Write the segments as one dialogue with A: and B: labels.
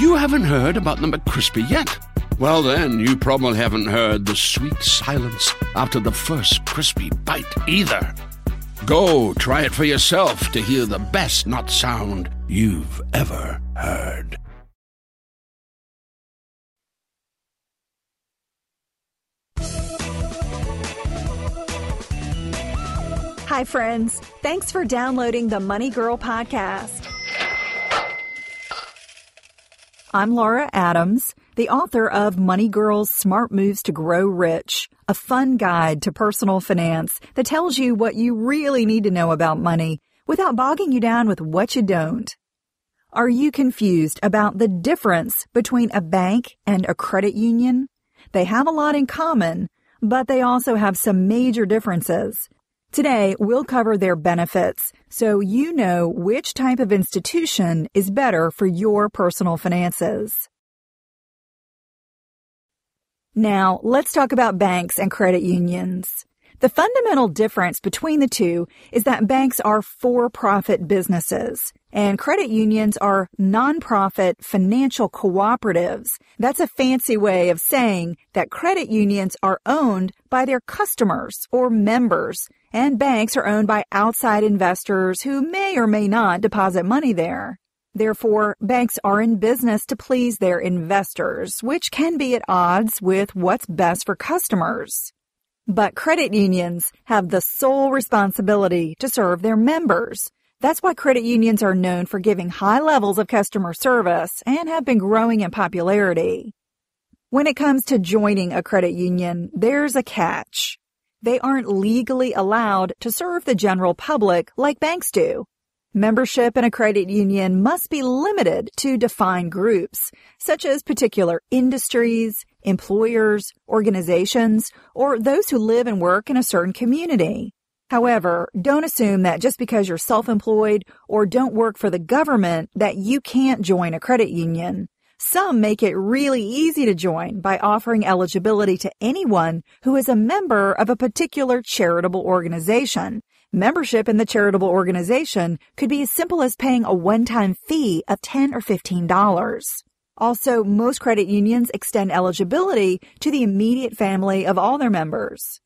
A: You haven't heard about the McCrispy yet? Well, then, you probably haven't heard the sweet silence after the first crispy bite either. Go try it for yourself to hear the best not sound you've ever heard.
B: Hi, friends. Thanks for downloading the Money Girl podcast. I'm Laura Adams, the author of Money Girl's Smart Moves to Grow Rich, a fun guide to personal finance that tells you what you really need to know about money without bogging you down with what you don't. Are you confused about the difference between a bank and a credit union? They have a lot in common, but they also have some major differences. Today, we'll cover their benefits so you know which type of institution is better for your personal finances. Now, let's talk about banks and credit unions. The fundamental difference between the two is that banks are for-profit businesses and credit unions are nonprofit financial cooperatives. That's a fancy way of saying that credit unions are owned by their customers or members and banks are owned by outside investors who may or may not deposit money there. Therefore, banks are in business to please their investors, which can be at odds with what's best for customers. But credit unions have the sole responsibility to serve their members. That's why credit unions are known for giving high levels of customer service and have been growing in popularity. When it comes to joining a credit union, there's a catch. They aren't legally allowed to serve the general public like banks do. Membership in a credit union must be limited to defined groups, such as particular industries, employers, organizations, or those who live and work in a certain community. However, don't assume that just because you're self-employed or don't work for the government that you can't join a credit union. Some make it really easy to join by offering eligibility to anyone who is a member of a particular charitable organization. Membership in the charitable organization could be as simple as paying a one-time fee of 10 or $15. Also, most credit unions extend eligibility to the immediate family of all their members.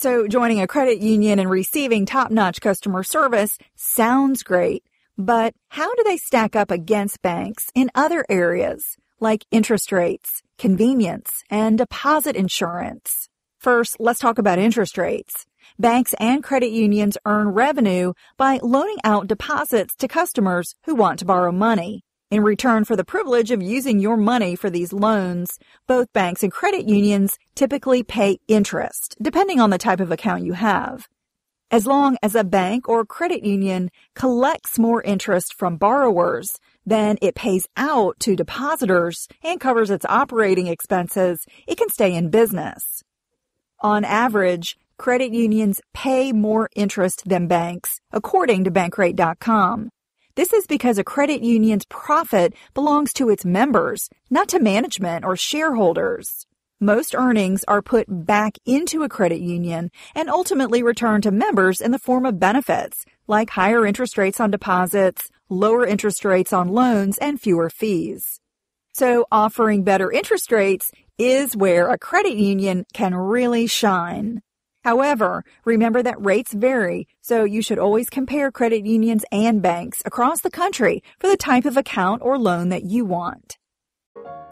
B: So joining a credit union and receiving top-notch customer service sounds great, but how do they stack up against banks in other areas like interest rates, convenience, and deposit insurance? First, let's talk about interest rates. Banks and credit unions earn revenue by loaning out deposits to customers who want to borrow money. In return for the privilege of using your money for these loans, both banks and credit unions typically pay interest, depending on the type of account you have. As long as a bank or credit union collects more interest from borrowers than it pays out to depositors and covers its operating expenses, it can stay in business. On average, credit unions pay more interest than banks, according to Bankrate.com. This is because a credit union's profit belongs to its members, not to management or shareholders. Most earnings are put back into a credit union and ultimately returned to members in the form of benefits, like higher interest rates on deposits, lower interest rates on loans, and fewer fees. So offering better interest rates is where a credit union can really shine. However, remember that rates vary, so you should always compare credit unions and banks across the country for the type of account or loan that you want.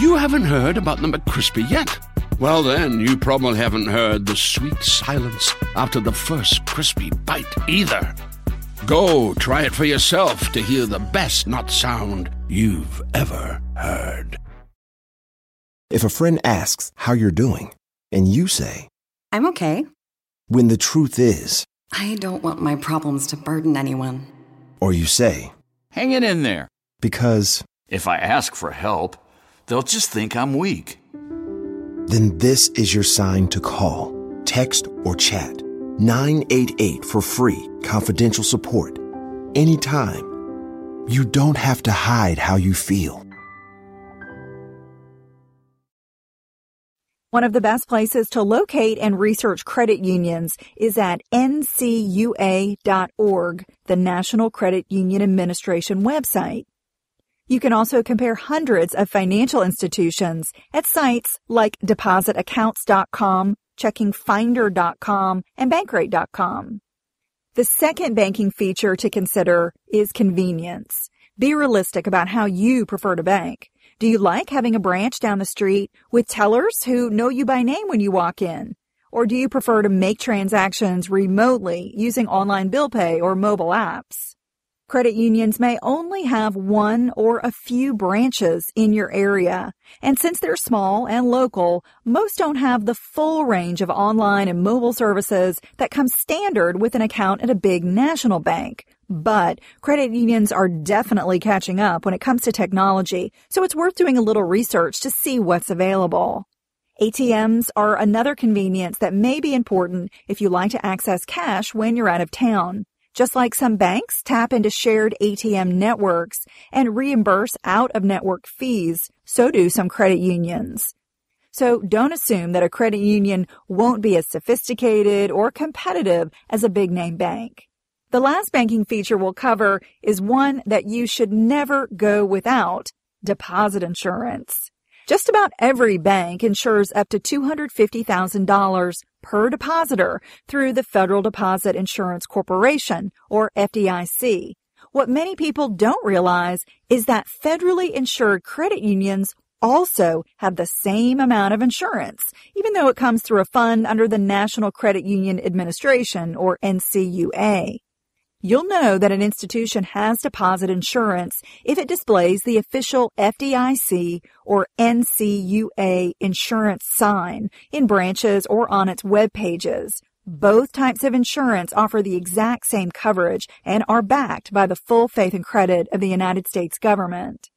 A: You haven't heard about the McCrispy yet? Well, then, you probably haven't heard the sweet silence after the first crispy bite either. Go try it for yourself to hear the best not sound you've ever heard.
C: If a friend asks how you're doing, and you say,
D: I'm okay.
C: when the truth is,
D: I don't want my problems to burden anyone.
C: or you say,
E: Hang it in there.
C: because,
E: If I ask for help, they'll just think I'm weak.
C: then this is your sign to call, text, or chat 988 for free, confidential support. Anytime. You don't have to hide how you feel.
B: One of the best places to locate and research credit unions is at ncua.org, the National Credit Union Administration website. You can also compare hundreds of financial institutions at sites like depositaccounts.com, checkingfinder.com, and bankrate.com. The second banking feature to consider is convenience. Be realistic about how you prefer to bank. Do you like having a branch down the street with tellers who know you by name when you walk in? Or do you prefer to make transactions remotely using online bill pay or mobile apps? Credit unions may only have one or a few branches in your area. And since they're small and local, most don't have the full range of online and mobile services that come standard with an account at a big national bank. But credit unions are definitely catching up when it comes to technology, so it's worth doing a little research to see what's available. ATMs are another convenience that may be important if you like to access cash when you're out of town. Just like some banks tap into shared ATM networks and reimburse out of network fees, so do some credit unions. So don't assume that a credit union won't be as sophisticated or competitive as a big name bank. The last banking feature we'll cover is one that you should never go without deposit insurance. Just about every bank insures up to $250,000 per depositor through the Federal Deposit Insurance Corporation, or FDIC. What many people don't realize is that federally insured credit unions also have the same amount of insurance, even though it comes through a fund under the National Credit Union Administration, or NCUA. You'll know that an institution has deposit insurance if it displays the official FDIC or NCUA insurance sign in branches or on its web pages. Both types of insurance offer the exact same coverage and are backed by the full faith and credit of the United States government.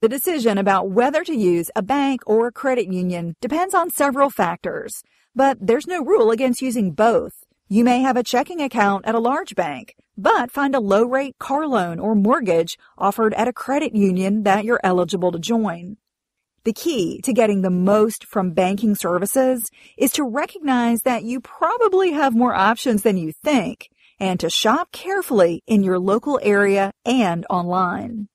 B: The decision about whether to use a bank or a credit union depends on several factors, but there's no rule against using both. You may have a checking account at a large bank, but find a low rate car loan or mortgage offered at a credit union that you're eligible to join. The key to getting the most from banking services is to recognize that you probably have more options than you think and to shop carefully in your local area and online.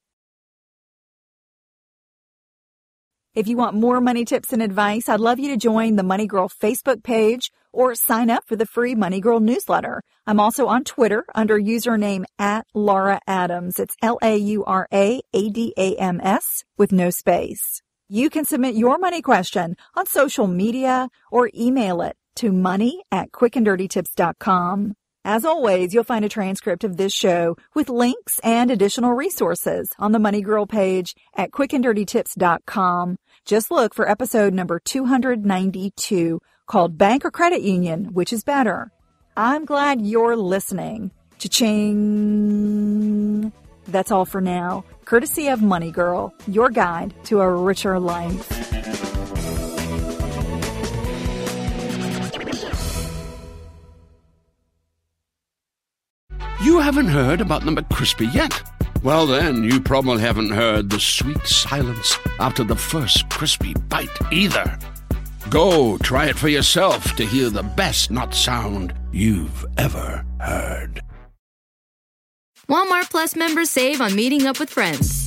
B: If you want more money tips and advice, I'd love you to join the Money Girl Facebook page or sign up for the free Money Girl newsletter. I'm also on Twitter under username at Laura Adams. It's L-A-U-R-A-A-D-A-M-S with no space. You can submit your money question on social media or email it to money at quickanddirtytips.com. As always, you'll find a transcript of this show with links and additional resources on the Money Girl page at quickanddirtytips.com. Just look for episode number 292 called Bank or Credit Union, which is better. I'm glad you're listening. Cha-ching! That's all for now. Courtesy of Money Girl, your guide to a richer life.
A: You haven't heard about the McCrispy yet? Well, then, you probably haven't heard the sweet silence after the first crispy bite either. Go try it for yourself to hear the best not sound you've ever heard.
F: Walmart Plus members save on meeting up with friends.